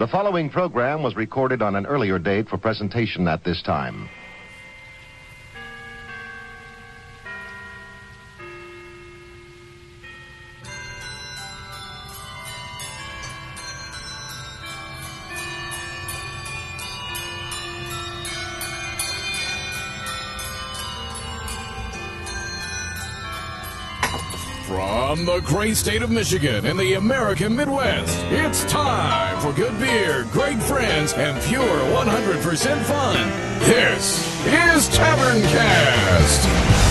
The following program was recorded on an earlier date for presentation at this time. The great state of Michigan and the American Midwest, it's time for good beer, great friends, and pure 100% fun. This is Tavern Cast.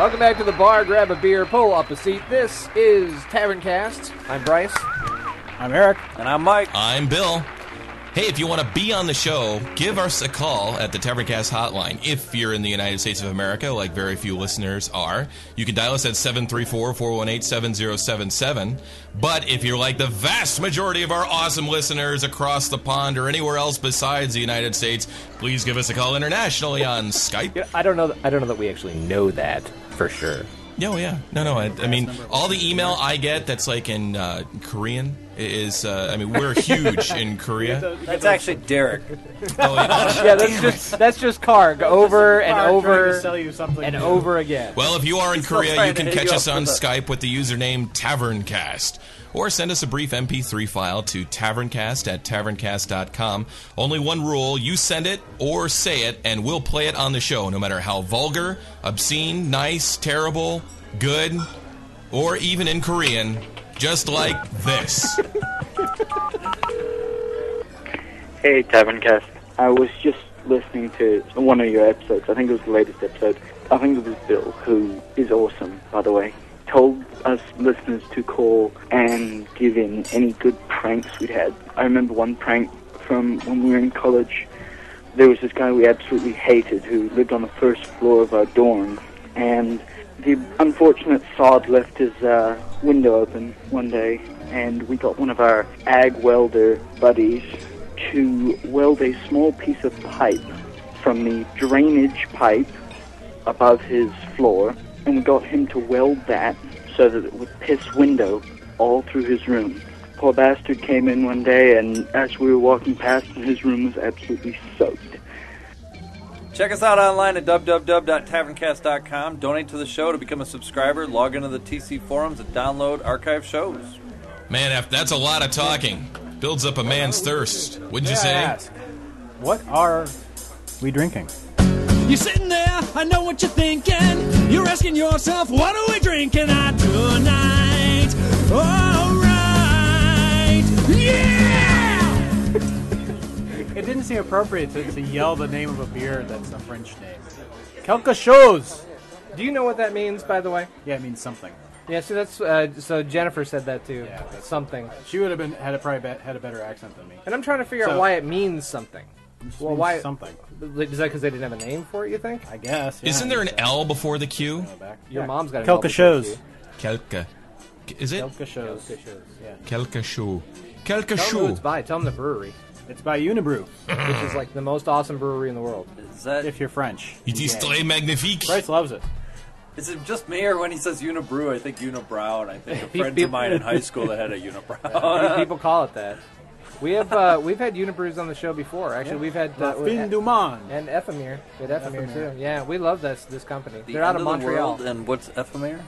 Welcome back to the bar. Grab a beer, pull up a seat. This is Tavern Cast. I'm Bryce. I'm Eric. And I'm Mike. I'm Bill. Hey, if you want to be on the show, give us a call at the Taverncast hotline. If you're in the United States of America, like very few listeners are, you can dial us at 734-418-7077. But if you're like the vast majority of our awesome listeners across the pond or anywhere else besides the United States, please give us a call internationally on Skype. Yeah, I don't know. I don't know that we actually know that for sure. No, yeah. No, no. I, I mean, all the email I get that's like in uh, Korean is, uh, I mean, we're huge in Korea. That's actually Derek. Oh, yeah. Yeah, that's just that's just Karg over and over sell you something and new. over again. Well, if you are in still Korea, you can catch you us on with Skype with the username TavernCast. Or send us a brief MP3 file to taverncast at taverncast.com. Only one rule you send it or say it, and we'll play it on the show, no matter how vulgar, obscene, nice, terrible, good, or even in Korean, just like this. Hey, Taverncast. I was just listening to one of your episodes. I think it was the latest episode. I think it was Bill, who is awesome, by the way. Told us listeners to call and give in any good pranks we'd had. I remember one prank from when we were in college. There was this guy we absolutely hated who lived on the first floor of our dorm, and the unfortunate sod left his uh, window open one day, and we got one of our ag welder buddies to weld a small piece of pipe from the drainage pipe above his floor, and we got him to weld that so that it would piss window all through his room. Poor bastard came in one day, and as we were walking past, his room was absolutely soaked. Check us out online at www.taverncast.com. Donate to the show to become a subscriber. Log into the TC forums and download archive shows. Man, that's a lot of talking. Builds up a man's thirst. Wouldn't you say? ask, what are we drinking? You're sitting there, I know what you're thinking. You're asking yourself, what are we drinking on tonight? Alright, yeah! It didn't seem appropriate to, to yell the name of a beer that's a French name. Quelque chose. Do you know what that means, by the way? Yeah, it means something. Yeah, so that's uh, so Jennifer said that too. Yeah, something, She would have been had a probably be, had a better accent than me. and I'm trying to figure out why it means something. Well, why? something? Is that because they didn't have a name for it? You think? I guess. yeah. Isn't there an L before the Q? Your Yeah. mom's got a Quelque chose. Quelque. Is it? Kelka shows. Kelka Quelque chose. Quelque Tell them who it's chose. by. Tell them the brewery, It's by Unibroue. which is like the most awesome brewery in the world. Is that If you're French. It is Yeah. très magnifique. Bryce loves it. is it just me or when he says unibrew, I think unibrow, and I think a friend of mine in high school that had a unibrow. People call it that. We have uh, we've had Unibroues on the show before. Actually, we've had uh, fin du monde. and Ephemere. We had Ephemere Ephemere. too. Yeah, we love this this company. the They're out end of the Montreal. world, and what's ephemera?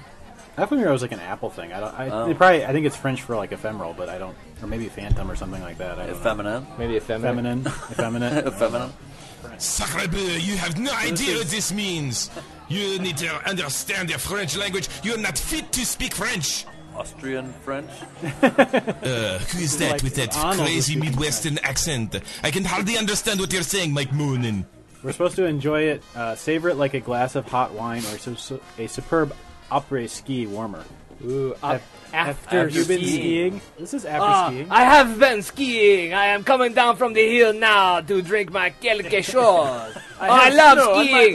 Ephemera was like an Apple thing. I don't. I, Oh. it probably. I think it's French for like ephemeral, but I don't. Or maybe phantom or something like that. I don't know. Effeminate. Maybe effeminate. Feminine. Effeminate. Effeminate. Sacre bleu, you have no idea what this means. You need to understand the French language. You're not fit to speak French. Austrian French. Uh, who is that Like with that Arnold crazy speaking Midwestern accent? I can hardly understand what you're saying, Mike Moonen. We're supposed to enjoy it, uh, savor it like a glass of hot wine or su- su- a superb après ski warmer. Ooh, Have, after have you been skiing. skiing? This is after Ah, skiing. I have been skiing. I am coming down from the hill now to drink my quelque chose. oh, I love snow on my skiing.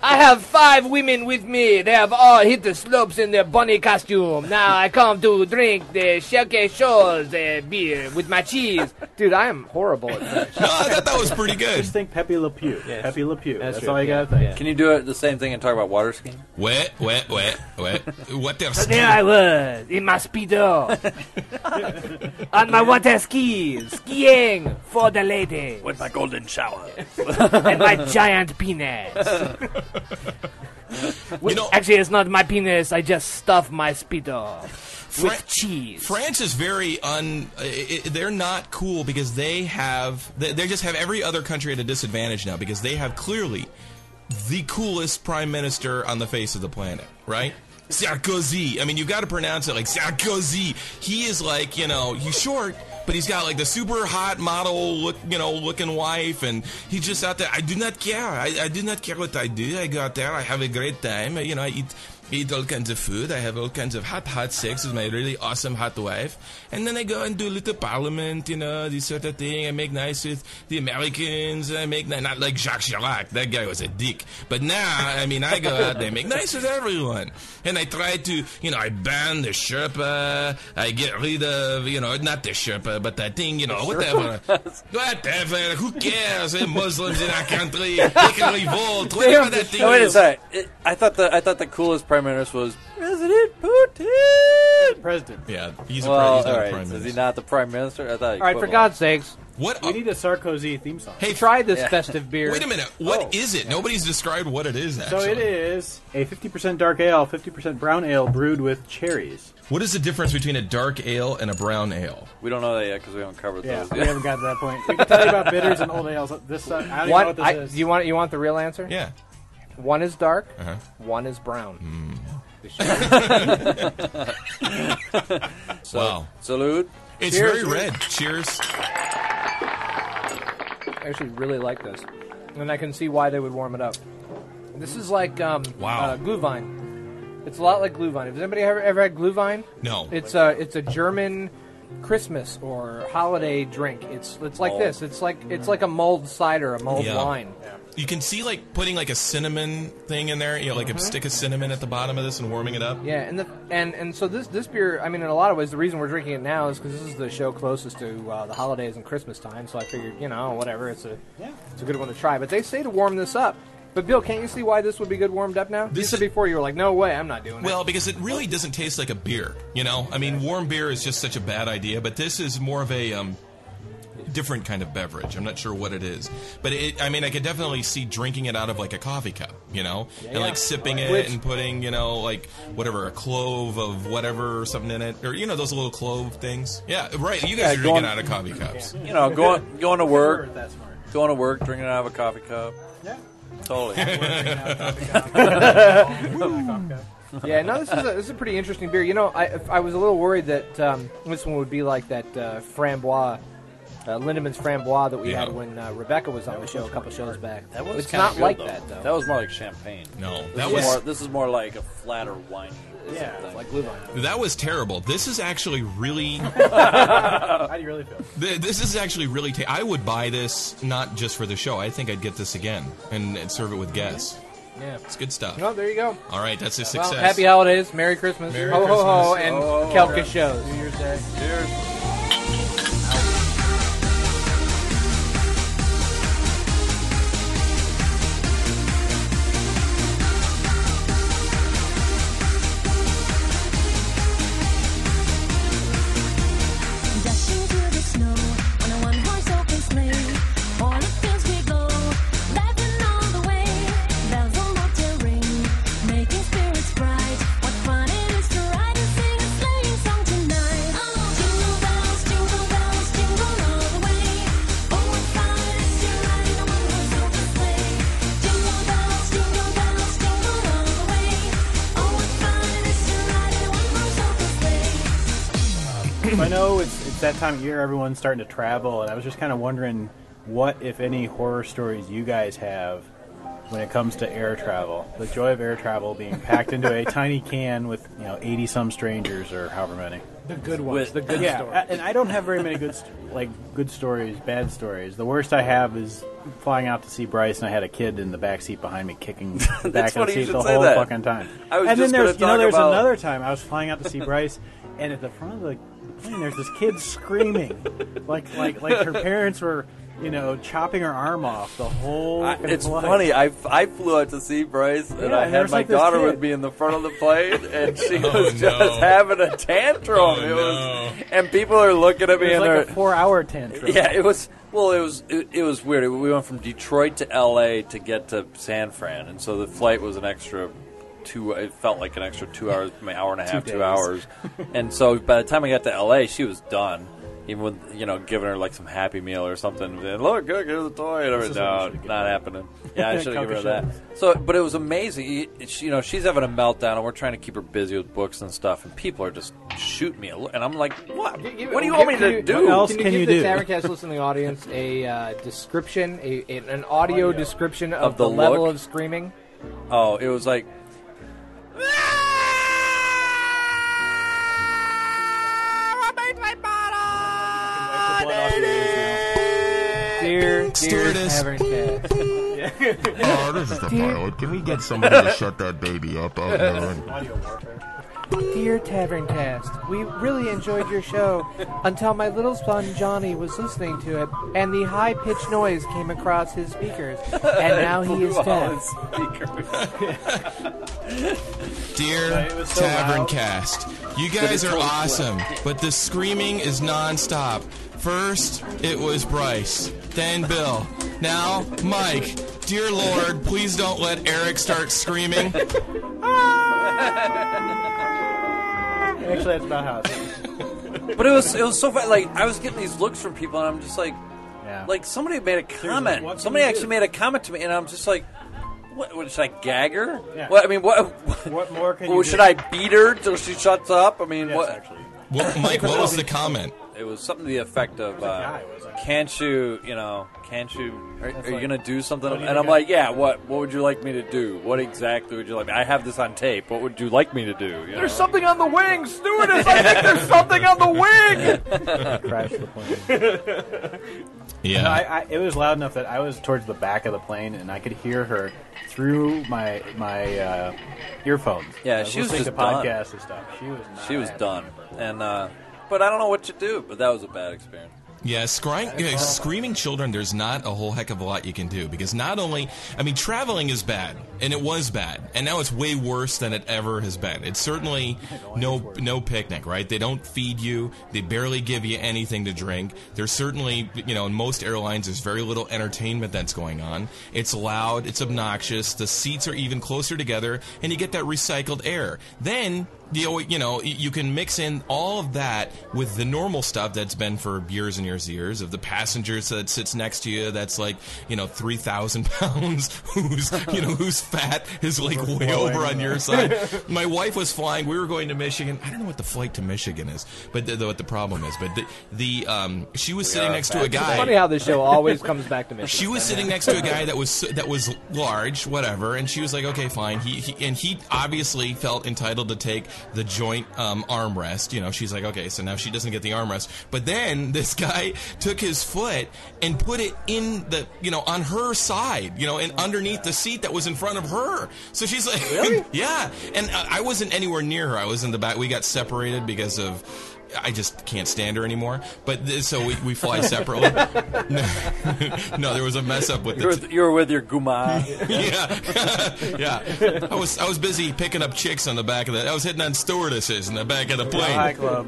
Beret. I have five women with me. They have all hit the slopes in their bunny costume. Now I come to drink the quelque chose uh, beer with my cheese. Dude, I am horrible at French. No, I thought that was pretty good. Just think Pepe Le Pew. Pepe Le Pew. That's, true. all you Yeah, gotta think. yeah. Can you do it the same thing and talk about water skiing? Wet, wet, wet, wet. What the There I was in my speedo on my water skis, skiing for the lady With my golden shower. and my giant penis. You know, Actually, it's not my penis. I just stuff my speedo Fra- with cheese. France is very un. i- i- They're not cool because they have. They, they just have every other country at a disadvantage now because they have clearly the coolest prime minister on the face of the planet, right? Sarkozy. I mean, you got to pronounce it like Sarkozy. He is like, you know, he's short, but he's got like the super hot model look, you know, looking wife, and he's just out there. I do not care. I, I do not care what I do. I go out there. I have a great time. You know, I eat eat all kinds of food. I have all kinds of hot, hot sex with my really awesome hot wife. And then I go and do a little parliament, you know, this sort of thing. I make nice with the Americans. I make nice, not like Jacques Chirac. That guy was a dick. But now, I mean, I go out there, make nice with everyone. And I try to, you know, I ban the Sherpa. I get rid of, you know, not the Sherpa, but that thing, you know, whatever. whatever. Who cares? They're Muslims in our country. They can revolt. Whatever that thing wait a is. second. I thought the I thought the coolest prime minister was President Putin. President. Yeah, he's a, Well, he's not all a right. prime Is he minister. not the prime minister? I thought. All right, for God's sakes, What? We need a Sarkozy theme song. hey, try this Yeah. festive beer. Wait a minute. What is it? Nobody's described what it is. So it is a 50% dark ale, 50% brown ale brewed with cherries. What is the difference between a dark ale and a brown ale? we don't know that yet because we haven't covered Yeah, those we haven't got to that point. We can tell you about bitters and old ales. This uh, I don't even know what this I, is. you want you want the real answer? Yeah. One is dark, Uh-huh. one is brown. wow. Salute. It's Cheers. very red. Cheers. I actually really like this, and I can see why they would warm it up. This is like um, Wow. uh, Glühwein. It's a lot like Glühwein. Has anybody ever, ever had Glühwein? No. It's a it's a German Christmas or holiday drink. It's it's like Mulled. this. It's like it's like a mulled cider, a mulled Yeah. wine. You can see like putting like a cinnamon thing in there, you know, like a stick of cinnamon at the bottom of this and warming it up. Yeah, and the, and and so this this beer, I mean, in a lot of ways, the reason we're drinking it now is because this is the show closest to uh, the holidays and Christmas time. So I figured, you know, whatever, it's a it's a good one to try. But they say to warm this up. But Bill, can't you see why this would be good warmed up now? This is- before you were like, no way, I'm not doing it. Well, because it really doesn't taste like a beer, you know. I mean, warm beer is just such a bad idea, but this is more of a um, different kind of beverage. I'm not sure what it is, but it, I mean, I could definitely see drinking it out of like a coffee cup, you know, and like sipping it Which- and putting, you know, like whatever a clove of whatever or something in it, or you know those little clove things. Yeah, right. You guys Yeah, are going- drinking out of coffee cups. You know, going going to work, going to work, drinking out of a coffee cup. Yeah. Totally. Yeah, no, this is a, this is a pretty interesting beer. You know, I I was a little worried that um, this one would be like that uh, framboise, uh, Lindemans framboise that we Yeah. had when uh, Rebecca was on the show a couple shows back. That was it's kinda not good, like though. that though. That was more like champagne. No, This that is was more, this is more like a flatter wine. Yeah. It's like Glühwein. that was terrible. This is actually really. How do you really feel? Th- This is actually really. Ta- I would buy this not just for the show. I think I'd get this again and, and serve it with guests. Mm-hmm. Yeah. It's good stuff. No, there you go. All right, that's a Well, success. happy holidays, Merry Christmas, Merry ho ho ho, Christmas. and Ho, ho, Kelka ho. shows. New Year's Day. Cheers. That time of year. Everyone's starting to travel, and I was just kind of wondering what, if any, horror stories you guys have when it comes to air travel. The joy of air travel being packed into a tiny can with you know eighty some strangers or however many. The good ones, With- the good yeah, stories. a- and I don't have very many good st- like good stories, bad stories. The worst I have is flying out to see Bryce, and I had a kid in the back seat behind me kicking the back of the seat the whole that. fucking time. I was and just then there's you know there's about- another time I was flying out to see Bryce, and at the front of the plane there's this kid screaming, like like like her parents were you know chopping her arm off the whole. I, it's flight. funny. I, I flew out to see Bryce, and Yeah, I had my like daughter with me in the front of the plane, and she Oh, was no. just having a tantrum. Oh, it no. was, and people are looking at It me, was and like they're a four-hour tantrum. Yeah, it was. Well, it was. It, it was weird. We went from Detroit to L.A. to get to San Fran, and so the flight was an extra two. It felt like an extra two hours, maybe hour and a half, two, days. hours. and so by the time I got to L.A., she was done. Even with you know giving her like some Happy Meal or something. And, Look, look, here's the toy. And I This went, is what you no, should have not happening. Yeah, I should have given her that. So, but it was amazing. You- she- You know, she's having a meltdown, and we're trying to keep her busy with books and stuff. And people are just shooting me, a look, and I'm like, what? Give- What do you give- want me to you- do? What else Can you can give you the do? Taverncast listening audience a uh, description, a, a- an audio, description of, Of the the, level of screaming? Oh, it was like. Dear, dear Stewardess. Taverncast. Oh, this is the pilot. Can we get somebody to shut that baby up out there? And... Dear Tavern Cast, we really enjoyed your show until my little son Johnny was listening to it, and the high pitched noise came across his speakers, and now he is Blew all deaf. Dear so Tavern loud. Cast, you guys are awesome, but the screaming is nonstop. First, it was Bryce, then Bill, now Mike. Dear Lord, please don't let Eric start screaming. Actually, that's about how. It's But it was it was so fun. Like I was getting these looks from people, and I'm just like, yeah. like somebody made a comment. what Somebody actually do? made a comment to me, and I'm just like, what? what should I gag her? Yeah. What I mean, what? What more can well, you should do? I beat her till she shuts up? I mean, Yes, what? actually. Well, Mike, what was the comment? It was something to the effect of, uh, guy, "Can't you, you know, can't you? Are, are you gonna do something?" What do you And I'm like, "Yeah, what? What would you like me to do? What exactly would you like? me I have this on tape. What would you like me to do?" You know? There's something on the wing, stewardess. I think there's something on the wing. Crash the plane. Yeah. No, I, I, it was loud enough that I was towards the back of the plane and I could hear her through my my uh, earphones. Yeah, I she was listening just to done. podcasts and stuff. She was not she was happy. done, and uh, but I don't know what to do. But that was a bad experience. Yeah, scrying, yeah, screaming children, there's not a whole heck of a lot you can do because not only, I mean, traveling is bad, and it was bad, and now it's way worse than it ever has been. It's certainly no no picnic, right? They don't feed you, they barely give you anything to drink. There's certainly, you know, in most airlines, there's very little entertainment that's going on. It's loud, it's obnoxious, the seats are even closer together, and you get that recycled air. Then you you know, you can mix in all of that with the normal stuff that's been for years and years and years of the passengers that sits next to you that's like, you know, 3,000 pounds, who's, you know, who's fat is like way over on your side. My wife was flying, we were going to Michigan. I don't know what the flight to Michigan is, but the, the, what the problem is, but the, the um, she was sitting are next to a fat. guy. Funny how this show always comes back to me. She was sitting next to a guy that was that was large, whatever, and she was like, "Okay, fine." He, he and he obviously felt entitled to take the joint um, armrest. You know, she's like, "Okay," so now she doesn't get the armrest. But then this guy took his foot and put it in the you know on her side, you know, and underneath the seat that was in front of her. So she's like, Really? "Yeah." And I wasn't anywhere near her. I was in the back. We got separated because of. I just can't stand her anymore. But so we, we fly separately. no, no, there was a mess up with You were, the. T- you were with your guma. yeah, yeah. I was I was busy picking up chicks on the back of the. I was hitting on stewardesses in the back of the plane. Hi, club.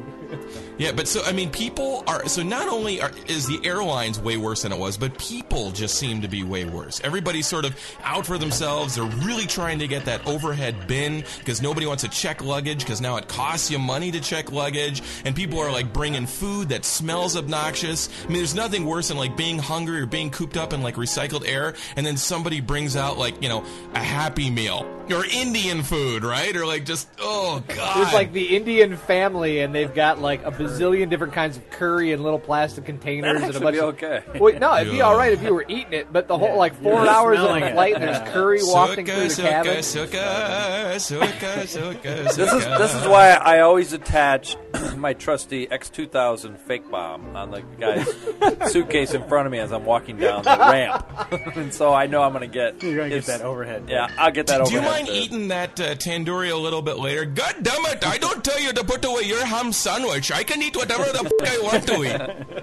Yeah, but so I mean, people are so not only are, is the airlines way worse than it was, but people just seem to be way worse. Everybody's sort of out for themselves. They're really trying to get that overhead bin because nobody wants to check luggage because now it costs you money to check luggage, and people are like bringing food that smells obnoxious. I mean, there's nothing worse than like being hungry or being cooped up in like recycled air, and then somebody brings out like you know a Happy Meal or Indian food, right? Or like just oh god, It's like the Indian family, and they've got like a bazillion different kinds of curry in little plastic containers and a bunch be of. okay. Well, no, it'd be all right if you were eating it, but the whole like four You're hours of smelling the it. flight and there's Yeah. curry wafting Suka, through the suka, cabin. suka, suka, suka, This is this is why I always attach my trusty X2000 fake bomb on the guy's suitcase in front of me as I'm walking down the ramp, and so I know I'm going to get. You're gonna get that overhead. Yeah, I'll get that. Overhead. Do you mind bit. eating that uh, tandoori a little bit later? God damn it! I don't tell you to put away your ham sandwich. I can eat whatever the f- I want to eat.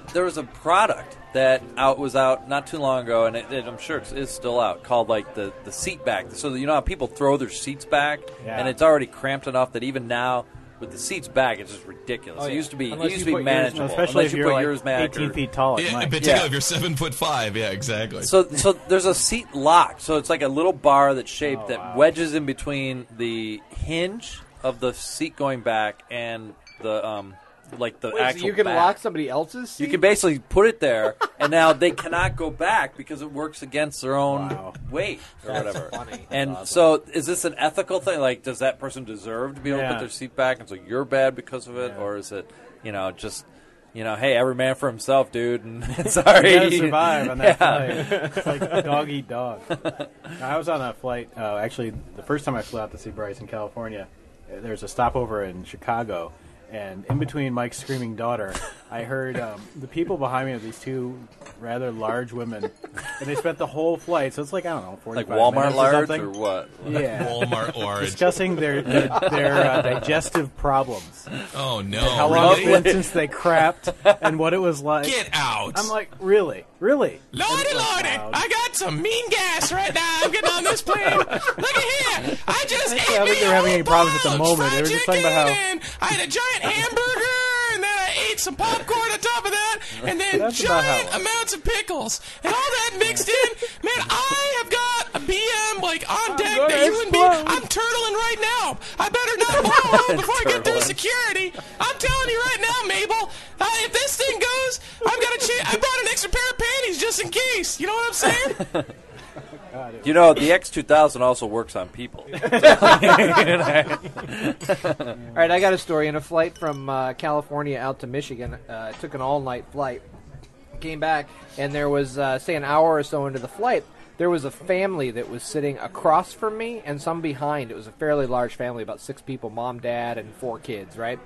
There was a product that out was out not too long ago, and it, it, I'm sure it's, it's still out. Called like the the seat back. So you know how people throw their seats back, Yeah. and it's already cramped enough that even now. With the seats back, it's just ridiculous. Oh, it used to be, Unless it used to be put yours- manageable. Especially Unless if you put like yours back, 18 feet tall. It Yeah, might. particularly Yeah. if you're seven foot five. Yeah, exactly. So, so there's a seat lock. So it's like a little bar that's shaped Oh, that wow. wedges in between the hinge of the seat going back and the um, like the Wait, so actual. you can back. lock somebody else's seat? You can basically put it there, and now they cannot go back because it works against their own Wow. weight or That's whatever. funny. And That's so, is this an ethical thing? Like, does that person deserve to be able to put their seat back, and so you're bad because of it, Yeah. or is it, you know, just you know, hey, every man for himself, dude, and sorry, You gotta survive on that Yeah. flight. It's like dog eat dog. I was on a flight. Uh, actually, the first time I flew out to see Bryce in California, there's a stopover in Chicago, and in between Mike's screaming daughter, I heard um, the people behind me of these two rather large women, and they spent the whole flight. So it's like I don't know, like 45 Walmart minutes or large something. or what? Yeah. Walmart large. Discussing their their, their uh, digestive problems, Oh no! how long really? it's been since they crapped, and what it was like. Get out! I'm like, really, really? Lordy, lordy! loud. I got some mean gas right now. I'm getting on this plane. Look at here! I just I ate don't think they were a having any problems at the moment. They were just talking about chicken, how- I had a giant hamburger, and then I ate some popcorn on top of that, and then That's about how it giant amounts of pickles, and all that mixed in. Man, I have got a BM like on deck that you and me. explode. I'm turtling right now. I better not blow before I get through security. I'm telling you right now, Mabel. Uh, if this thing goes, I've got a cha- I brought an extra pair of panties just in case. You know what I'm saying? You know, the X2000 also works on people. All right, I got a story. In a flight from uh, California out to Michigan, uh, I took an all-night flight. Came back, and there was, uh, say, an hour or so into the flight, there was a family that was sitting across from me and some behind. It was a fairly large family, about six people, mom, dad, and four kids. Right.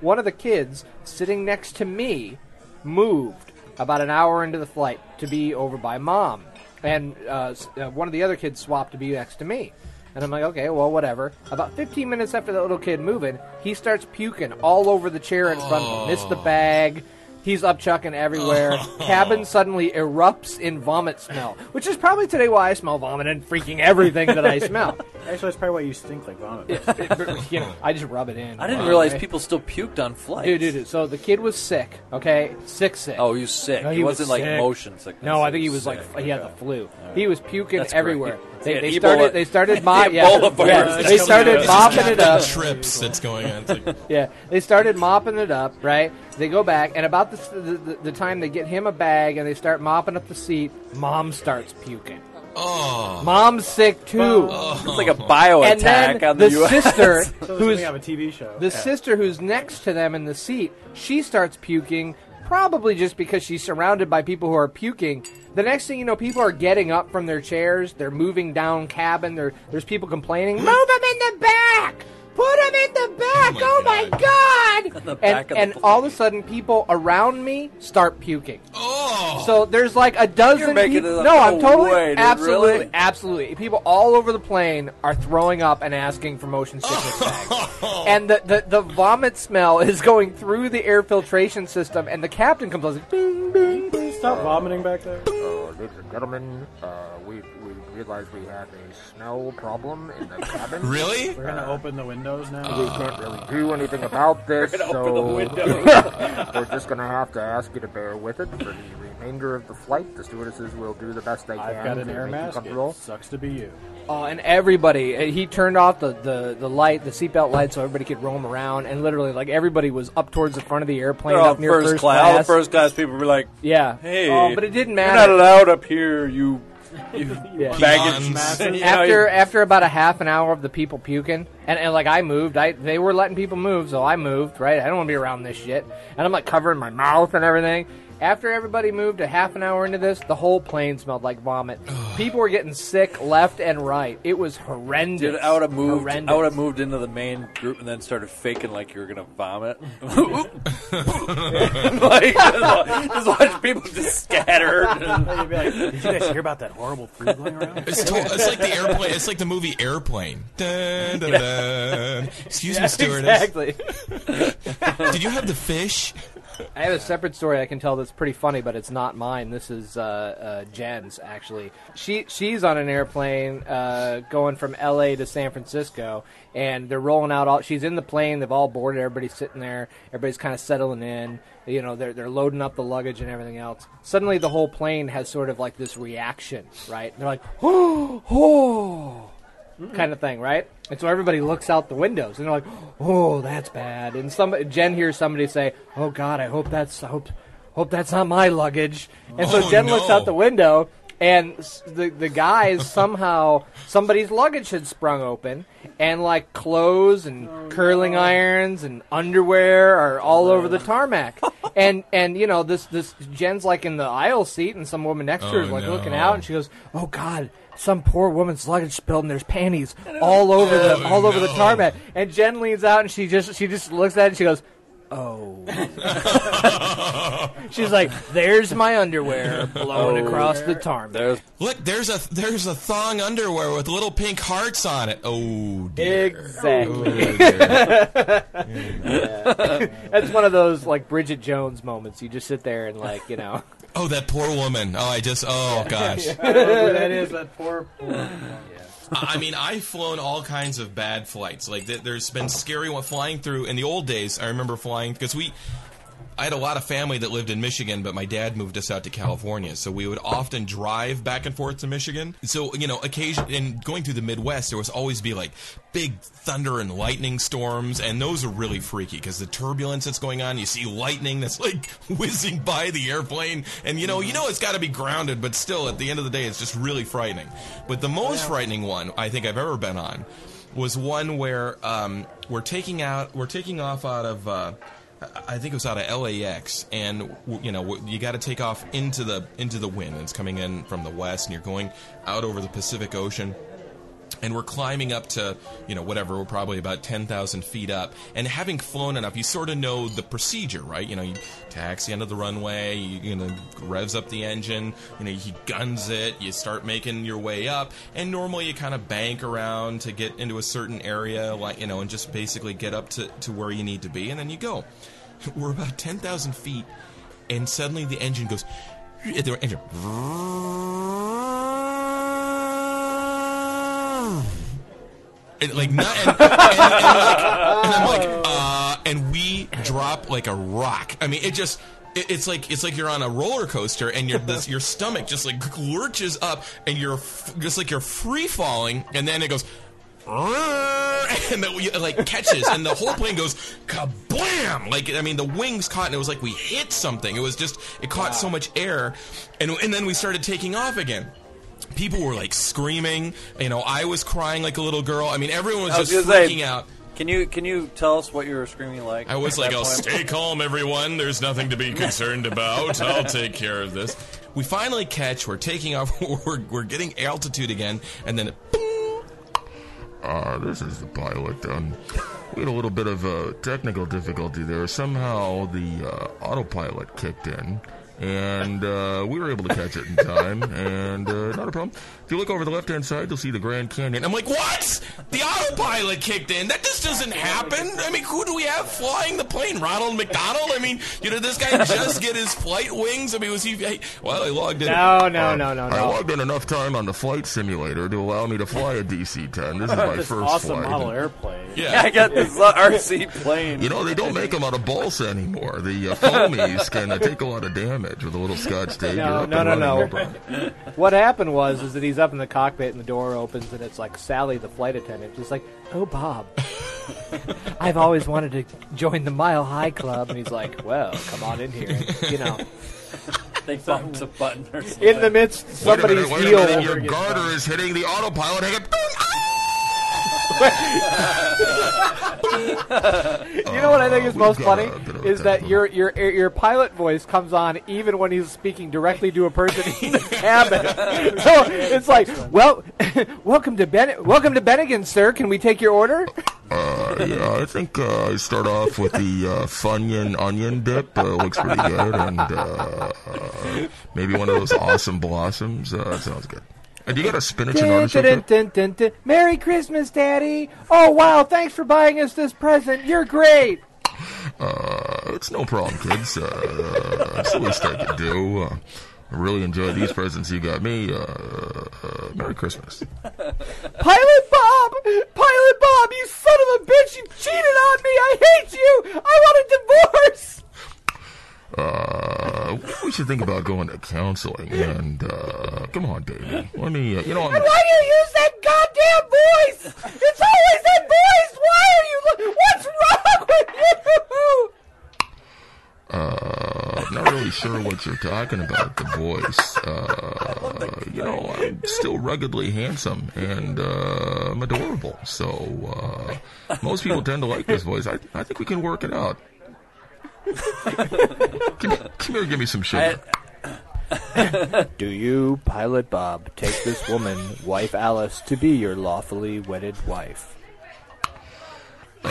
One of the kids sitting next to me moved about an hour into the flight to be over by mom, and uh, uh, one of the other kids swapped to be next to me. And I'm like, okay, well, whatever. About 15 minutes after the little kid moving, he starts puking all over the chair in front of him. Missed the bag. He's up chucking everywhere. Oh. Cabin suddenly erupts in vomit smell, which is probably today why I smell vomit and freaking everything that I smell. Actually, that's probably why you stink like vomit. you know, I just rub it in. I didn't Wow. realize people still puked on flights. Dude, dude, dude. So the kid was sick. Okay, sick, sick. Oh, he was sick. No, he, he was wasn't like sick. motion sickness. No, I think he was sick. like he had the flu. He was puking That's great. everywhere. They, Yeah, they Ebola- started. They started mo- the yeah, yeah, They started mopping it up. Trips that's going on. Like, Yeah, they started mopping it up. Right. They go back, and about the, the, the, the time they get him a bag and they start mopping up the seat, mom starts puking. oh, Mom's sick too. Oh. It's like a bio and attack then on the, the U.S. sister, So who's something of a TV show. the sister who's next to them in the seat, she starts puking, probably just because she's surrounded by people who are puking. The next thing you know, people are getting up from their chairs. They're moving down cabin. There, there's people complaining, "Move them in the back! Put them in the back! Oh Oh my my god!" the and back of the all of a sudden, people around me start puking. oh. So there's like a dozen You're making people. it up. No, I'm totally, way, dude. absolutely, Really? absolutely. People all over the plane are throwing up and asking for motion sickness bags. And the, the, the vomit smell is going through the air filtration system, and the captain comes on like, bing, bing, bing. Stop vomiting back there. Uh, ladies and gentlemen, uh, we, we realized we have a smell problem in the cabin. really? We're gonna open the windows now. We can't really do anything about this, We're so open the we're just gonna have to ask you to bear with it for the remainder of the flight. The stewardesses will do the best they can I've got to an air make you mask. comfortable. It sucks to be you. Oh, and everybody, uh, he turned off the, the, the light, the seatbelt light, so everybody could roam around. And literally, like, everybody was up towards the front of the airplane, They're up near first, first class. All the first class people were like, Yeah. "Hey, Oh, but it didn't matter. You're not allowed up here, you Yeah. baggage. Masses. you know, after after about a half an hour of the people puking, and, and like I moved, I they were letting people move, so I moved. Right, I don't want to be around this shit, and I'm like covering my mouth and everything. After everybody moved a half an hour into this, the whole plane smelled like vomit. people were getting sick left and right. It was horrendous. Dude, I would have moved. Horrendous. I would have moved into the main group and then started faking like you were gonna vomit. like, just, just watch people just scattered. You'd be like, Did you guys hear about that horrible food going around? It's, to- it's like the airplane. It's like the movie Airplane. Dun, dun, dun. Excuse me, stewardess. Exactly. Did you have the fish? I have a separate story I can tell that's pretty funny, but it's not mine. This is uh, uh, Jen's actually. She she's on an airplane uh, going from L.A. to San Francisco, and they're rolling out. all She's in the plane. They've all boarded. Everybody's sitting there. Everybody's kind of settling in. You know, they're they're loading up the luggage and everything else. Suddenly, the whole plane has sort of like this reaction, right? They're like, oh, oh Mm. kind of thing, right? And so everybody looks out the windows and they're like, "Oh, that's bad." And some Jen hears somebody say, "Oh God, I hope that's I hope hope that's not my luggage." And so Oh, Jen looks out the window and the the guys somehow somebody's luggage had sprung open and like clothes and oh, curling irons and underwear are all over the tarmac. and and you know this this Jen's like in the aisle seat and some woman next to her is Oh, like no. looking out and she goes, "Oh God." Some poor woman's luggage spilled, and there's panties all over the Oh, all over the tarmac. And Jen leans out, and she just she just looks at it, and she goes, "Oh." She's like, "There's my underwear blown oh. across the tarmac." There's Look, there's a there's a thong underwear with little pink hearts on it. Oh dear. Exactly. Oh, dear. That's one of those like Bridget Jones moments. You just sit there and like you know. oh, that poor woman. Oh, I just. Oh gosh. Oh, that is that poor. poor I mean, I've flown all kinds of bad flights. Like there's been scary one flying through. In the old days, I remember flying because we. I had a lot of family that lived in Michigan, but my dad moved us out to California, so we would often drive back and forth to Michigan. So you know, occasion and going through the Midwest, there was always be like big thunder and lightning storms, and those are really freaky because the turbulence that's going on. You see lightning that's like whizzing by the airplane, and you know, you know it's got to be grounded, but still, at the end of the day, it's just really frightening. But the most frightening one I think I've ever been on was one where um, we're taking out, we're taking off out of. Uh, I think it was out of LAX, and you know you got to take off into the into the wind. It's coming in from the west, and you're going out over the Pacific Ocean. And we're climbing up to, you know, whatever, we're probably about 10,000 feet up. And having flown enough, you sort of know the procedure, right? You know, you taxi onto the runway, you, you know, revs up the engine, you know, he guns it, you start making your way up. And normally you kind of bank around to get into a certain area, like, you know, and just basically get up to, to where you need to be, and then you go. We're about 10,000 feet, and suddenly the engine goes, the engine. And, like not, and, and, and, like, and I'm like, uh, and we drop like a rock. I mean, it just. it- It's like it's like you're on a roller coaster and your this, your stomach just like lurches up and you're f- just like you're free falling and then it goes and then we, like catches and the whole plane goes kablam like I mean the wings caught and it was like we hit something it was just it caught so much air and and then we started taking off again people were like screaming you know I was crying like a little girl I mean everyone was I was just gonna say, freaking out Can you can you tell us what you were screaming like? I was like, that "Oh, stay calm, everyone. There's nothing to be concerned about. I'll take care of this." We finally catch. We're taking off. We're, we're getting altitude again, and then Uh, this is the pilot. Um, we had a little bit of a technical difficulty there. Somehow the uh, autopilot kicked in, and uh, we were able to catch it in time, and uh, not a problem. If you look over the left-hand side, you'll see the Grand Canyon. I'm like, "What? The autopilot kicked in? That just doesn't happen." I mean, who do we have flying the plane? Ronald McDonald? I mean, you know, this guy just get his flight wings. I mean, was he? hey, Well, I logged in. No, no, no, no, no. I logged in enough time on the flight simulator to allow me to fly a DC-10. This is my this first awesome flight. model airplane. Yeah. I got this RC plane. You know, they don't make them out of balsa anymore. The uh, foamies can uh, take a lot of damage with a little scotch tape. No, no, no, no. What happened was is that he's up in the cockpit and the door opens and it's like Sally, the flight attendant. She's like, "Oh, Bob, I've always wanted to join the Mile High Club," and he's like, "Well, come on in here," you know. they bumped a button or something. In the midst, Wait a somebody's minute, wait a heel. minute, Your garter is hitting the autopilot. Hang it. You know what I think is most funny is that your your your pilot voice comes on even when he's speaking directly to a person in the cabin. so it's like, well, welcome to Ben, welcome to Bennigan, sir. Can we take your order? Uh, yeah, I think uh, I start off with the uh, Funyun onion dip. Uh, looks pretty good, and uh, uh, maybe one of those awesome blossoms. Uh, that sounds good. And do you got a spinach and Dun, artichoke? dun, dun, dun, dun. Merry Christmas, Daddy! Oh wow, thanks for buying us this present. You're great. Uh, it's no problem, kids. Uh, it's the least I can do. Uh, I really enjoy these presents you got me. Uh, uh, Merry Christmas. Pilot Bob! Pilot Bob, you son of a bitch! You cheated on me! I hate you! I want a divorce! Uh, we should think about going to counseling. And uh, come on, baby. Let me. Uh, you know, I'm, why do you use that goddamn voice? It's always that voice! Why are you. Lo- What's wrong with you? uh, I'm not really sure what you're talking about. The voice. Uh, you know, I'm still ruggedly handsome and uh, I'm adorable. So uh, most people tend to like this voice. I, I think we can work it out. Come, come here, give me some sugar. Do you, Pilot Bob, take this woman, wife Alice, to be your lawfully wedded wife?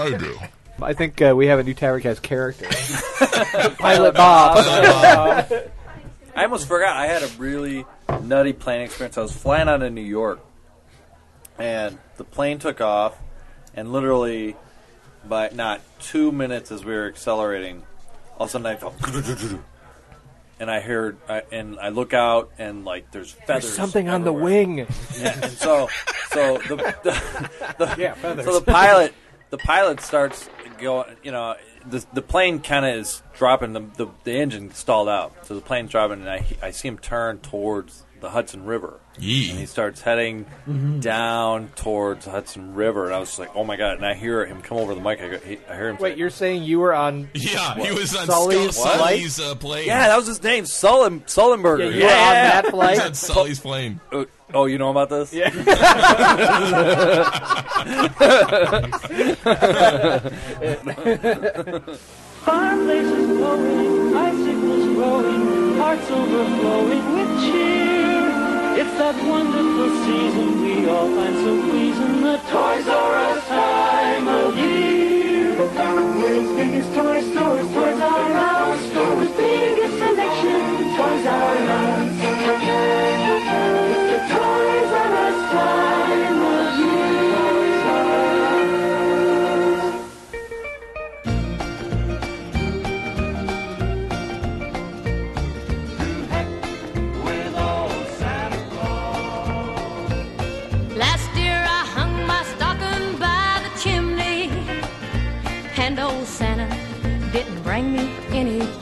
I do. I think uh, we have a new Taverncast character. Pilot Bob. I almost forgot. I had a really nutty plane experience. I was flying out of New York, and the plane took off, and literally, by not two minutes as we were accelerating, all of a sudden I felt, and I heard, I, and I look out, and like there's feathers. There's something on the wing. Yeah, and so, so the, the, the Yeah, feathers. so the pilot, the pilot starts going. You know, the the plane kind of is dropping. The, the the engine stalled out, so the plane's dropping, and I I see him turn towards the Hudson River. Yee. And he starts heading mm-hmm. down towards the Hudson River, and I was just like, "Oh my god!" And I hear him come over the mic. I, go, he, I hear him. Wait, say, you're saying you were on. Yeah, he was on Sully's Skull- Sully's uh, uh, plane. "Yeah, that was his name, Sullen Sullenberger." Yeah, you were on that He flight? was on Sully's plane. Oh, oh, you know about this? Yeah. Fireplaces glowing, icicles growing, hearts overflowing with cheer. It's that wonderful season we all find so pleasing, the Toys R Us time of year. The world's biggest toy store, is Toys R Us.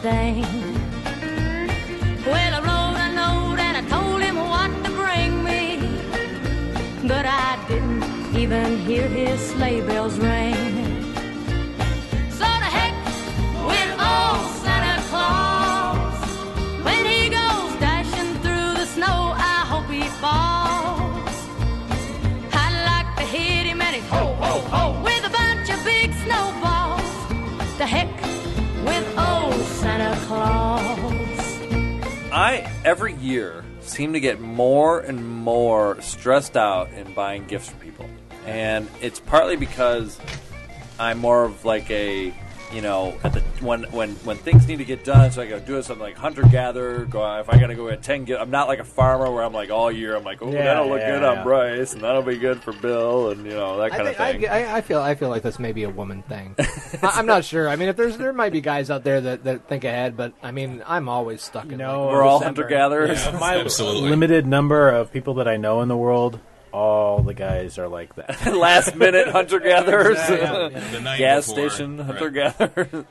Anything. Well, I wrote a note and I told him what to bring me, but I didn't even hear his sleigh bells ring. So heck with old Santa Claus. When he goes dashing through the snow, I hope he falls. I'd like to hit him and ho, ho, ho, with a bunch of big snowballs. The heck I every year seem to get more and more stressed out in buying gifts for people, and it's partly because I'm more of like a you know at the when when when things need to get done, so I go do something like hunter gatherer. Go if I got to go at ten. Get, I'm not like a farmer where I'm like all year. I'm like, oh, Yeah, that'll look yeah, good yeah. on Bryce, and that'll be good for Bill, and you know that I, kind think, of thing. I, I, I feel I feel like this may be a woman thing. I, I'm not sure. I mean, if there's there might be guys out there that, that think ahead, but I mean, I'm always stuck in. know, like, We're all hunter-gatherers. Yeah, my Absolutely. limited number of people that I know in the world, all the guys are like that. Last minute hunter gatherers, Yeah, The night gas before. station Right. hunter gatherers.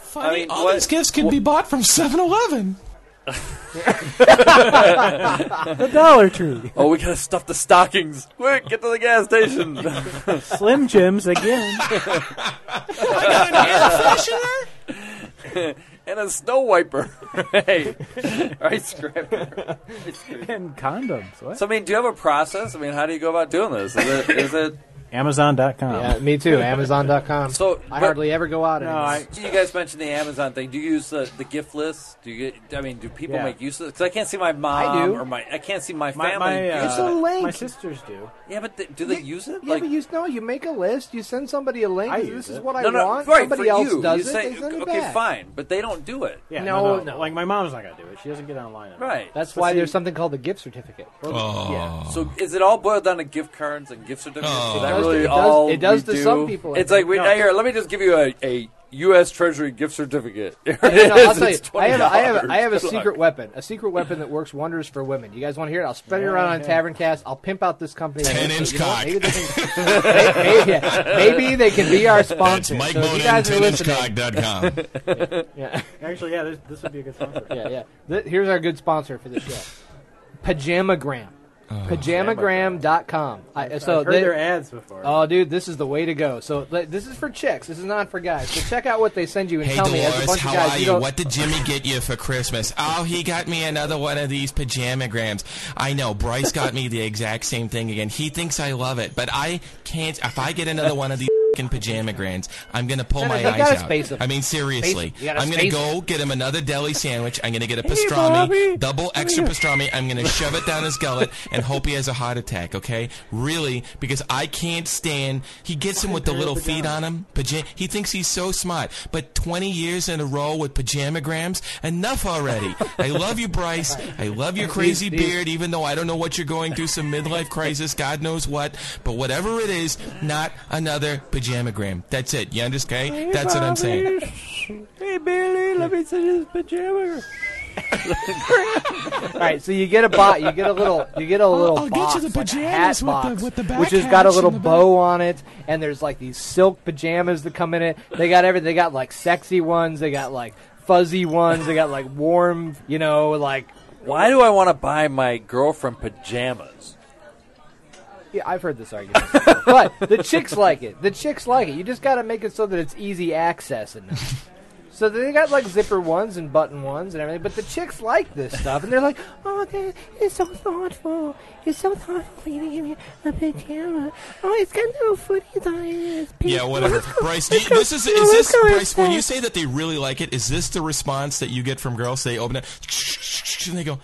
Funny, mean, all what- these gifts can be bought from 7-Eleven. the Dollar Tree. Oh, we gotta stuff the stockings. Quick, get to the gas station. Slim Jims again. And a snow wiper. hey, ice scraper. and condoms. What? So, I mean, do you have a process? I mean, how do you go about doing this? Is it, is it Amazon.com. Yeah, me too. Amazon.com. So, I but- hardly ever go out. No, anymore. I, you guys mentioned the Amazon thing. Do you use the, the gift list? Do you get? I mean, do people Yeah. make use of it? Because I can't see my mom I do. or my I can't see my My- family. my, uh, use It's a link. My sisters do. Yeah, but th- do they use it? Yeah, like, but you know, you make a list. You send somebody a link. I this use is it. what I no, no, want. right, somebody for else you. does you it. say, they send it okay, back. fine, but they don't do it. Yeah, No, no, no. Like my mom's not gonna do it. She doesn't get online. enough. Right. That's So why there's something called the gift certificate. Oh. Yeah. So is it all boiled down to gift cards and gift certificates? It does really to- it does- it does we to do? some people, I It's think. like we No. here. Let me just give you a, a U.S. Treasury gift certificate. Here And, it I'll tell you, I have, I have, $20. I have a Good luck. secret weapon, a secret weapon that works wonders for women. You guys want to hear it? I'll spread it Yeah, around on yeah. Taverncast. I'll pimp out this company. 10-inch You know cock. Maybe they can, maybe, maybe, yeah, maybe they can be our That's sponsor. Mike so if Bonin, guys are listening, 10inchcock.com. yeah, Actually, yeah, this, this would be a good sponsor. yeah, yeah. Th- here's our good sponsor for the show, Pajamagram. Uh, oh. Pajamagram.com. I, so I've heard they- their ads before. Oh, dude, this is the way to go. So this is for chicks. This is not for guys. So check out what they send you and Hey tell me as a Dolores, bunch how of guys. are you you? don't- What did Jimmy get you for Christmas? Oh, he got me another one of these pajamagrams. I know Bryce got me the exact same thing again. He thinks I love it, but I can't. If I get another one of these fing pajamagrams, I'm gonna pull my eyes out. I mean, seriously, Space- you gotta I'm gonna go get him another deli sandwich. I'm gonna get a pastrami, double extra pastrami. I'm gonna shove it down his gullet and hope he has a heart attack. Okay, really, because I can't stand. He gets him with the little feet on him. Pajama. He thinks he's so smart, but 20 years in a row with pajamagrams, enough already. I love you, Bryce. I love your crazy beard, even though I don't know what you're going through, some midlife crisis, God knows what. But whatever it is, not another pajamagram. That's it. You understand? That's what I'm saying. Hey, Billy, let me see this pajama. All right, so you get a bot, you get a little, you get a little I'll get you box, the like a pajamas hat with the- with the back which has got a little in the bow on it, and there's like these silk pajamas that come in it. They got everything. They got like sexy ones. They got like fuzzy ones. They got like warm, you know, like. Why do I want to buy my girlfriend pajamas? Yeah, I've heard this argument, before. but the chicks like it. The chicks like it. You just got to make it so that it's easy access enough. So they got like zipper ones and button ones and everything, but the chicks like this stuff, and they're like, "Oh, that is so thoughtful. It's so thoughtful for you to give me a pajama. Oh, it's got little footies on it. Yeah, whatever. Bryce, do you, this is go- is let's this Bryce? When you say that they really like it, is this the response that you get from girls? They open it and they go,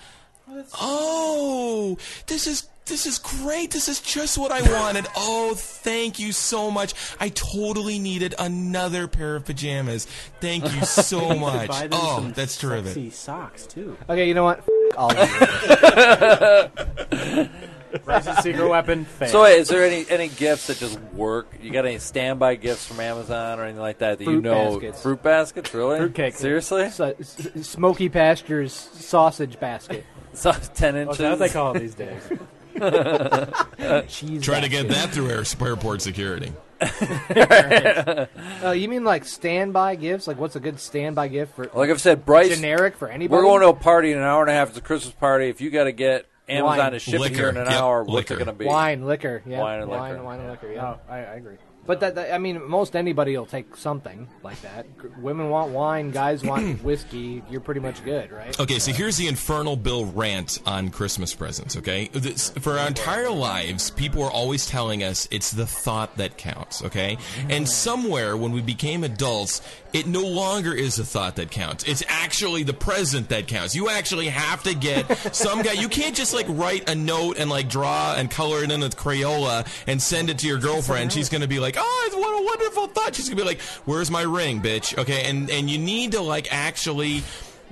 "Oh, this is." This is great. This is just what I wanted. Oh, thank you so much. I totally needed another pair of pajamas. Thank you so much. Buy Oh, that's terrific. Sexy socks too. Okay, you know what? F- all of you. Bryce's secret weapon. Fail. So, wait, is there any any gifts that just work? You got any standby gifts from Amazon or anything like that that you Fruit know? baskets. Fruit baskets, really? Fruitcake. Seriously? So, s- s- Smoky Pastures sausage basket. So ten Oh, inches. that's what they call it these days. Cheese. Try to get that through air, airport security. Oh, you mean like standby gifts? Like, what's a good standby gift for? Like I've said, Bryce. generic for anybody. We're going to a party in an hour and a half. It's a Christmas party. If you got to get Amazon Wine. to ship it Liquor. here in an Yep, hour, what's liquor. it going to be? wine, liquor, yeah, Wine and wine, liquor. wine and liquor. Yeah, Oh, I, I agree. But that, that- I mean, most anybody will take something like that. G- Women want wine, guys want whiskey. You're pretty much good, right? Okay, so here's the Infernal Bill rant on Christmas presents, okay? This, for our entire lives, people are always telling us it's the thought that counts, okay? And somewhere when we became adults, it no longer is the thought that counts. It's actually the present that counts. You actually have to get some guy. You can't just like write a note and like draw and color it in with Crayola and send it to your girlfriend. She's going to be like, oh, what a wonderful thought. She's going to be like, where's my ring, bitch? Okay, and, and you need to like actually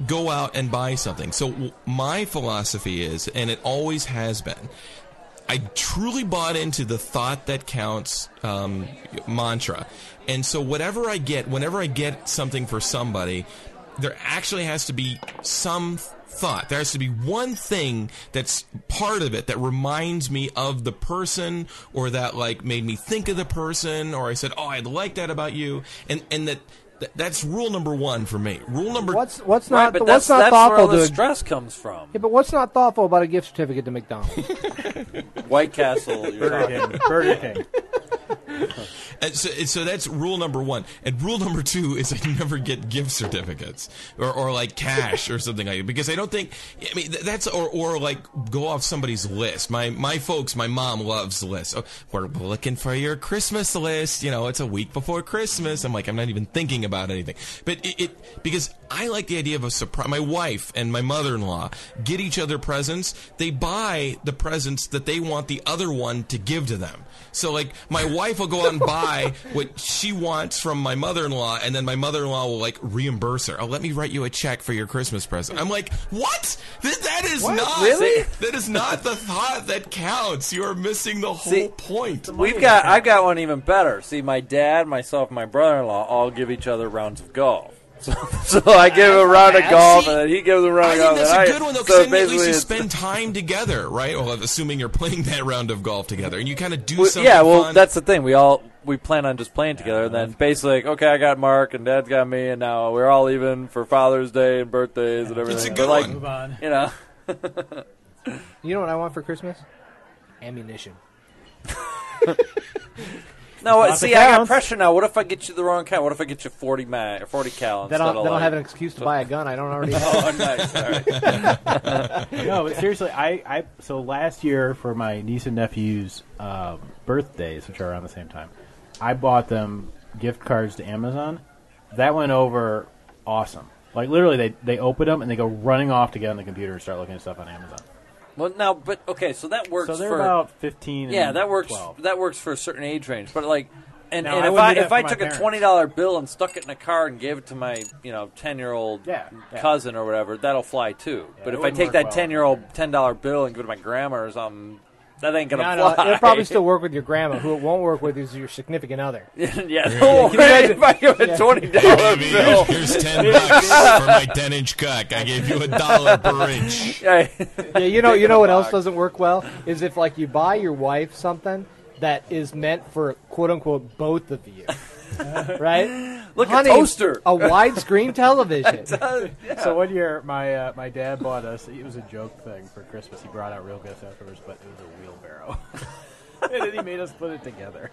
go out and buy something. So my philosophy is, and it always has been, I truly bought into the thought that counts um, mantra. And so whatever I get, whenever I get something for somebody, there actually has to be some thought. There has to be one thing that's part of it that reminds me of the person or that like made me think of the person or I said, "Oh, I'd like that about you." And and that Th- that's rule number one for me. Rule number What's what's Right, not but what's that's, not that's where all thoughtful the to stress comes from. Yeah, but what's not thoughtful about a gift certificate to McDonald's? White Castle, you're Burger. King. Burger King. And so, and so that's rule number one. And rule number two is I never get gift certificates or, or like cash or something like that because I don't think. I mean that's or or like go off somebody's list. My my folks, my mom loves lists. Oh, we're looking for your Christmas list. You know, it's a week before Christmas. I'm like, I'm not even thinking about anything. But it, it because I like the idea of a surprise. My wife and my mother-in-law get each other presents. They buy the presents that they want the other one to give to them. So like my wife will go out and buy what she wants from my mother-in-law, and then my mother-in-law will like reimburse her. Oh, let me write you a check for your Christmas present. I'm like, what? Th- that is What? not Really? That is not the thought that counts. You are missing the whole See, point. We've got. I've got one even better. See, my dad, myself, my brother-in-law all give each other rounds of golf. So, so I give him a round of golf, and then he gives a round I of think golf. that's and a I- good one though, so because then at least you spend time together, right? Well, assuming you're playing that round of golf together, and you kind of do Well, something. yeah, well, fun. that's the thing. We all we plan on just playing together, and then uh-huh. basically, like, okay, I got Mark, and Dad's got me, and now we're all even for Father's Day and birthdays and everything. It's a but good like, one. You know, you know what I want for Christmas? Ammunition. no. Lots See, I got counts. pressure now. What if I get you the wrong kind? What if I get you forty mag or forty cal Then instead I'll, of then I'll have an excuse to buy a gun I don't already have. Oh, nice. All right. no, but seriously, I, I so last year for my niece and nephew's um, birthdays, which are around the same time, I bought them gift cards to Amazon. That went over awesome. Like literally, they they open them and they go running off to get on the computer and start looking at stuff on Amazon. Well, now, but okay, so that works So they're for about fifteen. And Yeah, that works. 12. That works for a certain age range. But like, and, No, and I if wouldn't I do that if I my took parents. a twenty dollar bill and stuck it in a card and gave it to my you know ten year old Yeah, yeah. cousin or whatever, that'll fly too. But it if I wouldn't take work that well. ten year old ten dollar bill and give it to my grandma or something, that ain't gonna No, no, fly. it'll probably still work with your grandma. Who it won't work with is your significant other. yeah, Yeah. don't you worry imagine- if I give a Yeah. twenty dollar bill. here's, here's ten bucks for my ten inch cock. I gave you a dollar per inch. Yeah. Yeah, you know, you know what else doesn't work well is if like you buy your wife something that is meant for quote unquote both of you, right? Look, a Honey, toaster. a widescreen television. So one year, my uh, my dad bought us. It was a joke thing for Christmas. He brought out real gifts afterwards, but it was a wheelbarrow. and then he made us put it together.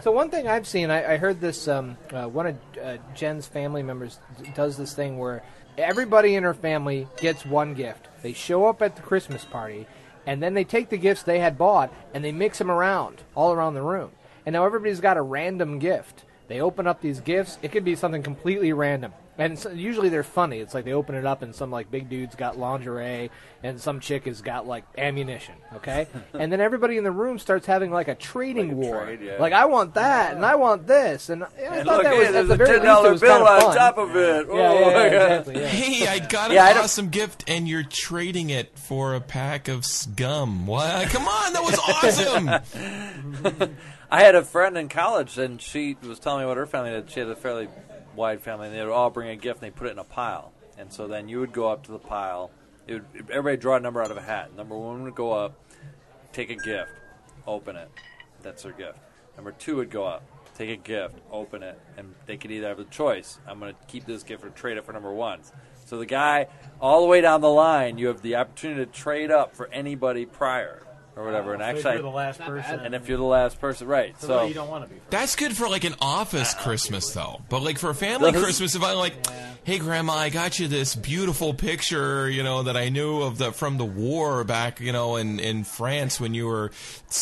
So one thing I've seen, I, I heard this. Um, uh, one of uh, Jen's family members d- does this thing where everybody in her family gets one gift. They show up at the Christmas party, and then they take the gifts they had bought and they mix them around all around the room. And now everybody's got a random gift. They open up these gifts. It could be something completely random, and so, usually they're funny. It's like they open it up, and some like big dude's got lingerie, and some chick has got like ammunition. Okay, and then everybody in the room starts having like a trading war. trade, yeah. Like I want that, and I want this, and yeah, I And thought look, that was at there's the a very ten least it dollar was bill kind of on fun. top of it. Yeah, yeah, Oh, yeah, exactly. Yeah. Hey, I got an Yeah, I don't- awesome gift, and you're trading it for a pack of scum. Why? Come on, that was awesome. I had a friend in college, and she was telling me what her family did. She had a fairly wide family, and they would all bring a gift, and they put it in a pile. And so then you would go up to the pile. It would, everybody draw a number out of a hat. Number one would go up, take a gift, open it. That's their gift. Number two would go up, take a gift, open it, and they could either have a choice. I'm going to keep this gift or trade it for number one. So the guy, all the way down the line, you have the opportunity to trade up for anybody prior or whatever. and oh, So if actually, you're the last person, and if you're the last person, right? so, So, you don't want to be. First. That's good for like an office ah, Christmas, though. But like for a family Those- Christmas, if I'm like, "Hey, Grandma, I got you this beautiful picture, you know, that I knew of the from the war back, you know, in in France when you were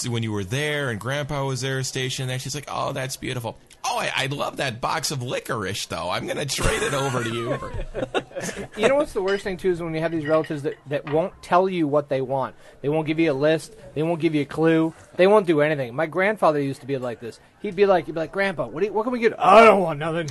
when you were there, and Grandpa was there stationed there." She's like, "Oh, that's beautiful." Oh, I, I love that box of licorice, though. I'm gonna trade it over to you. For, You know what's the worst thing too is when you have these relatives that, that won't tell you what they want. They won't give you a list. They won't give you a clue. They won't do anything. My grandfather used to be like this. He'd be like, he'd be like, Grandpa, what do you, what can we get? I don't want nothing.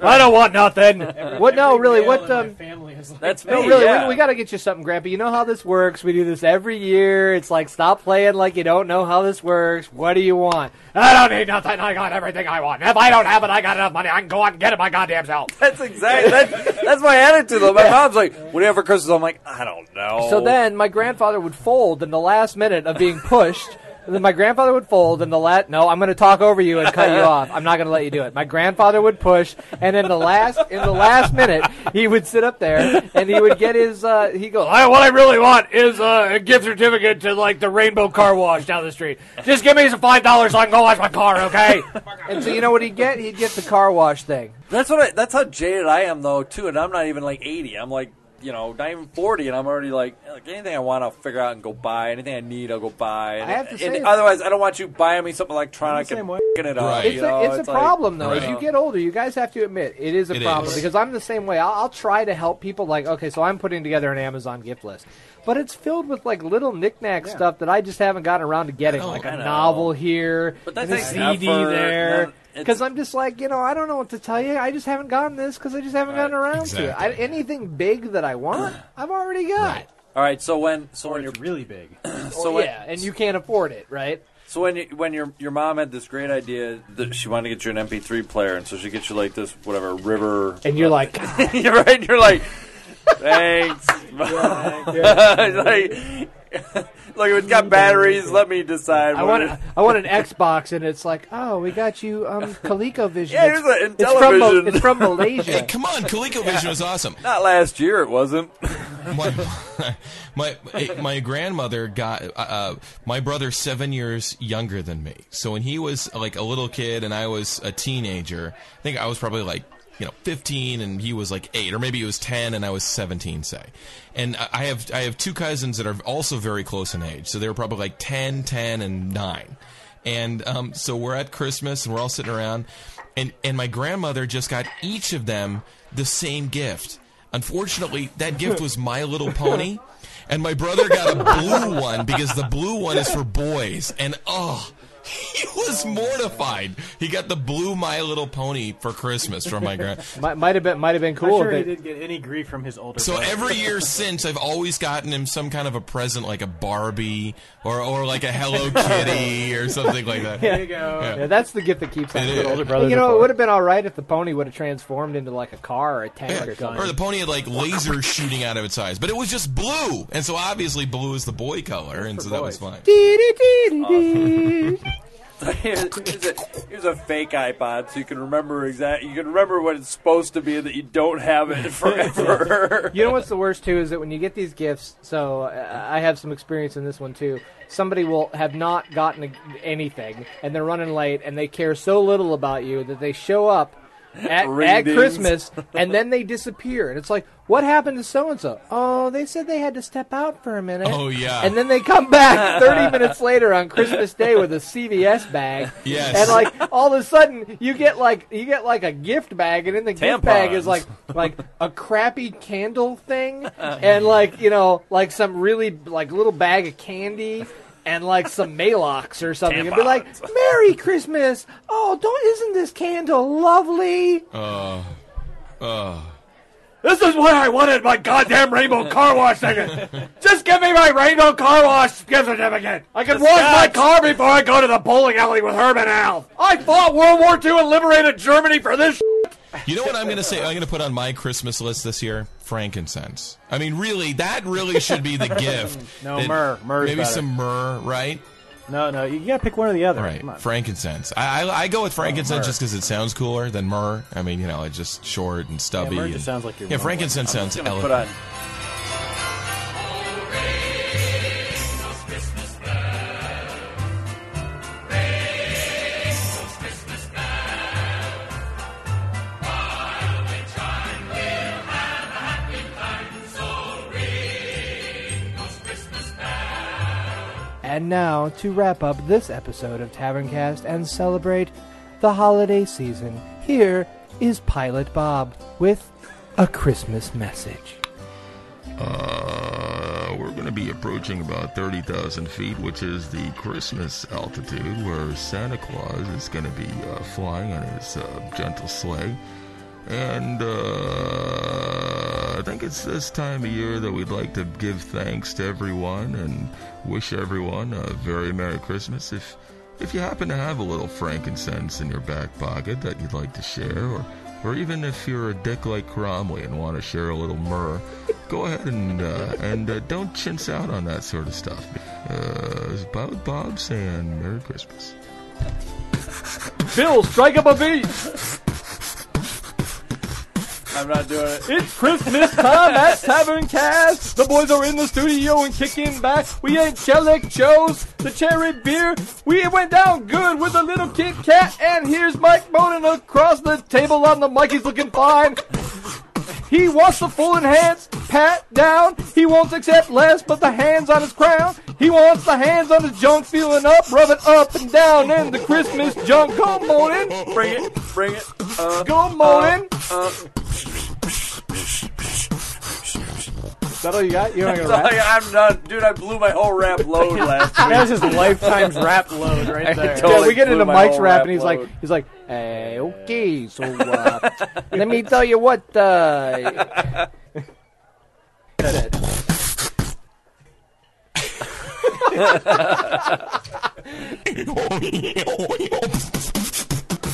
I don't want nothing. what? No, really. What? Um, family is like that's me. no, really. yeah. We, we got to get you something, Grandpa. You know how this works. We do this every year. It's like stop playing like you don't know how this works. What do you want? I don't need nothing. I got everything I want. If I don't have it, I got enough money. I can go out and get it my goddamn self. That's exactly that's, that's my attitude. Though my mom's like, whatever do you have for Christmas?" I'm like, "I don't know." So then my grandfather would fold in the last minute of being pushed then my grandfather would fold, and the let no, I'm going to talk over you and cut you off. I'm not going to let you do it. My grandfather would push, and in the last in the last minute, he would sit up there and he would get his. Uh, he goes, I, "What I really want is uh, a gift certificate to like the Rainbow Car Wash down the street. Just give me some five dollars so I can go wash my car, okay?" and so you know what he'd get? He'd get the car wash thing. That's what. I, that's how jaded I am, though, too. And I'm not even like 80. I'm like, you know, not even 40, and I'm already like, like anything I want, I'll figure out and go buy. Anything I need, I'll go buy. And, I have to say it's- otherwise, I don't want you buying me something electronic I'm and f***ing it up. Right. It's you a, know? it's a like- problem though. As you get older, you guys have to admit it is a It problem is. because I'm the same way. I'll, I'll try to help people. Like, okay, so I'm putting together an Amazon gift list, but it's filled with like little knickknack stuff that I just haven't gotten around to getting, like a novel here, But that and a CD effort, there. And it's- Because I'm just like, you know, I don't know what to tell you. I just haven't gotten this because I just haven't gotten around to it. I, anything big that I want, I've already got. All right, so when so Or when you're really big. so Well, when, yeah, and you can't afford it, right? So when you, when your your mom had this great idea that she wanted to get you an MP3 player, and so she gets you like this whatever river, And you're like, you're right, you're like, thanks, like, like it's got batteries. Let me decide. I what want it- I want an Xbox, and it's like, oh, we got you um ColecoVision. Yeah, It's- here's a it's from Mal- Intellivision. it's from Malaysia. Hey, come on, ColecoVision was awesome. Not last year, it wasn't. my, my my grandmother got uh, uh, my brother seven years younger than me. So when he was like a little kid and I was a teenager, I think I was probably like you know 15 and he was like eight, or maybe he was 10 and I was 17, say. And I have I have two cousins that are also very close in age, so they were probably like 10, 10, and nine. And um, so we're at Christmas and we're all sitting around, and and my grandmother just got each of them the same gift. Unfortunately, that gift was My Little Pony, and my brother got a blue one because the blue one is for boys. And oh, he was mortified. He got the blue My Little Pony for Christmas from my grand. might, might have been might have been I'm cool. sure if he didn't get any grief from his older brother. So brother. every year since, I've always gotten him some kind of a present, like a Barbie or or like a Hello Kitty or something like that. There you go. yeah, that's the gift that keeps It happening. is. older brothers You know, it would have been all right if the pony would have transformed into like a car or a tank Yeah, or something. Or the pony had like lasers shooting out of its eyes, but it was just blue, and so obviously blue is the boy color, and so that was fine. here's, a, here's a fake iPod, so you can remember exact. You can remember what it's supposed to be, that you don't have it forever. You know what's the worst too is that when you get these gifts. So uh, I have some experience in this one too. Somebody will have not gotten a, anything, and they're running late, and they care so little about you that they show up at, at. Christmas, and then they disappear. And it's like, what happened to so and so? Oh, they said they had to step out for a minute. Oh, yeah. And then they come back 30 minutes later on Christmas Day with a CVS bag. Yes. And like all of a sudden you get like you get like a gift bag, and in the gift bag is like like a crappy candle thing, uh, and like you know like some really like little bag of candy. And like some Maalox or something, and be like, "Merry Christmas! Oh, don't isn't this candle lovely? Uh, uh, This is what I wanted my goddamn rainbow car wash thing. Just give me my rainbow car wash gift certificate. I can wash my car before I go to the bowling alley with Herman Al. I fought World War II and liberated Germany for this. You know what I'm going to say? I'm going to put on my Christmas list this year: frankincense. I mean, really, that really should be the gift. No, myrrh. Myrrh's Maybe better. some myrrh, right? No, no, you gotta pick one or the other. Right, frankincense. I, I I go with frankincense oh, myrrh. just because it sounds cooler than myrrh. I mean, you know, it's just short and stubby. myrrh and- sounds like your yeah. Frankincense sounds elegant. And now, to wrap up this episode of Taverncast and celebrate the holiday season, here is Pilot Bob with a Christmas message. Uh, we're going to be approaching about 30,000 feet, which is the Christmas altitude, where Santa Claus is going to be uh, flying on his uh, gentle sleigh. And uh, I think it's this time of year that we'd like to give thanks to everyone and wish everyone a very Merry Christmas. If if you happen to have a little frankincense in your back pocket that you'd like to share, or or even if you're a dick like Cromley and want to share a little myrrh, go ahead and uh, and uh, don't chintz out on that sort of stuff. Uh, it's Bob Bob saying Merry Christmas. Bill, strike up a beat. I'm not doing it. It's Christmas time at Tavern Cast. The boys are in the studio and kicking back. We ate Chelik Joe's, the cherry beer. We went down good with a little Kit Kat. And here's Mike Bonin across the table on the mic. He's looking fine. He wants the full enhanced pat down. He won't accept less but the hands on his crown. He wants the hands on his junk feeling up, rubbing up and down in the Christmas junk. Go morning. Bring it, bring it. Uh, Go morning. Uh, Is that all you got? You don't gonna rap? I'm done, dude. I blew my whole rap load last week. That was his lifetime's rap load right there. Totally yeah, we get blew into my Mike's whole rap, rap and he's load. like, he's like, hey, okay, so uh, let me tell you what. Uh,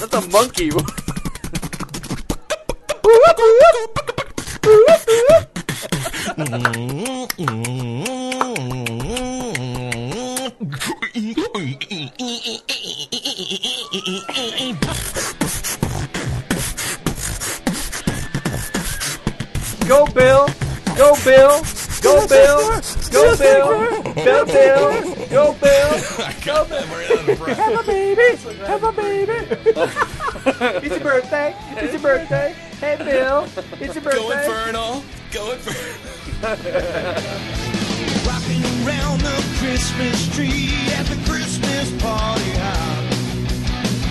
That's a monkey. Go Bill, go Bill, go Bill, go Bill, go Bill, go Bill. Go, Have a baby, have a baby. it's your birthday. It's your birthday. Hey Bill, it's your birthday! Go. Infernal. Go Infernal. Rocking around the Christmas tree at the Christmas party hop.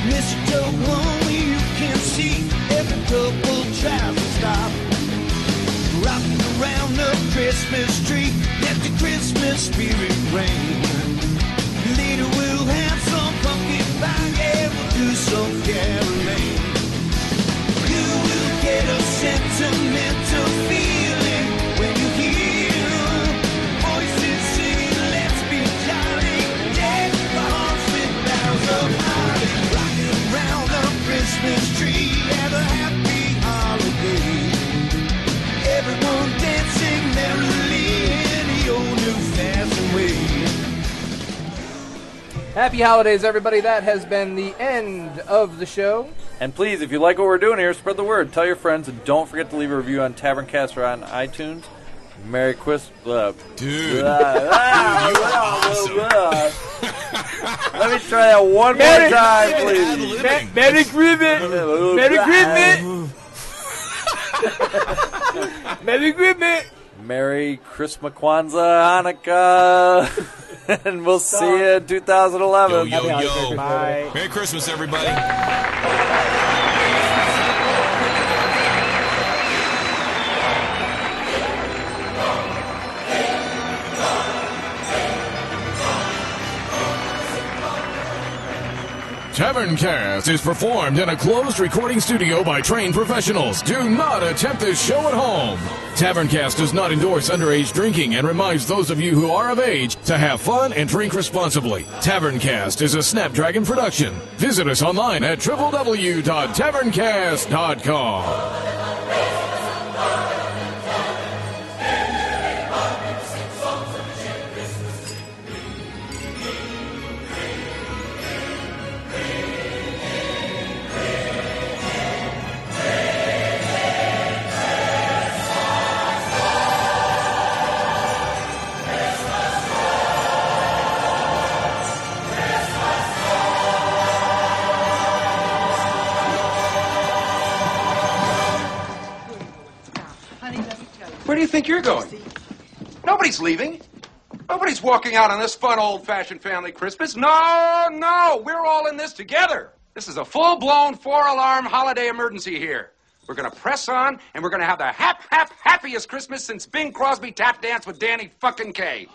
Mistletoe only you can see every couple tries to stop. Rocking around the Christmas tree, let the Christmas spirit reign. Later we'll have some pumpkin pie, yeah, we'll do some caroling. You will get a sentimental feeling Happy holidays, everybody. That has been the end of the show. And please, if you like what we're doing here, spread the word. Tell your friends, and don't forget to leave a review on Taverncast or on iTunes. Merry Christmas, uh, Dude. Let me try that one more Merry- time, Ad please. libbing. Merry Christmas. Merry Christmas. Merry Christmas. Merry Christmas, Kwanzaa, Hanukkah, and we'll see you in 2011. Yo, yo, yo. Bye. Merry Christmas, everybody. Taverncast is performed in a closed recording studio by trained professionals. Do not attempt this show at home. Taverncast does not endorse underage drinking and reminds those of you who are of age to have fun and drink responsibly. Taverncast is a Snapdragon production. Visit us online at www.taverncast.com. you're going? Nobody's leaving. Nobody's walking out on this fun old fashioned family Christmas. No, no, we're all in this together. This is a full blown four alarm holiday emergency here. We're going to press on and we're going to have the hap, hap, happiest Christmas since Bing Crosby tap danced with Danny fucking Kaye.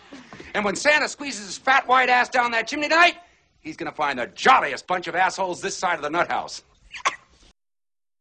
And when Santa squeezes his fat white ass down that chimney tonight, he's going to find the jolliest bunch of assholes this side of the nut house.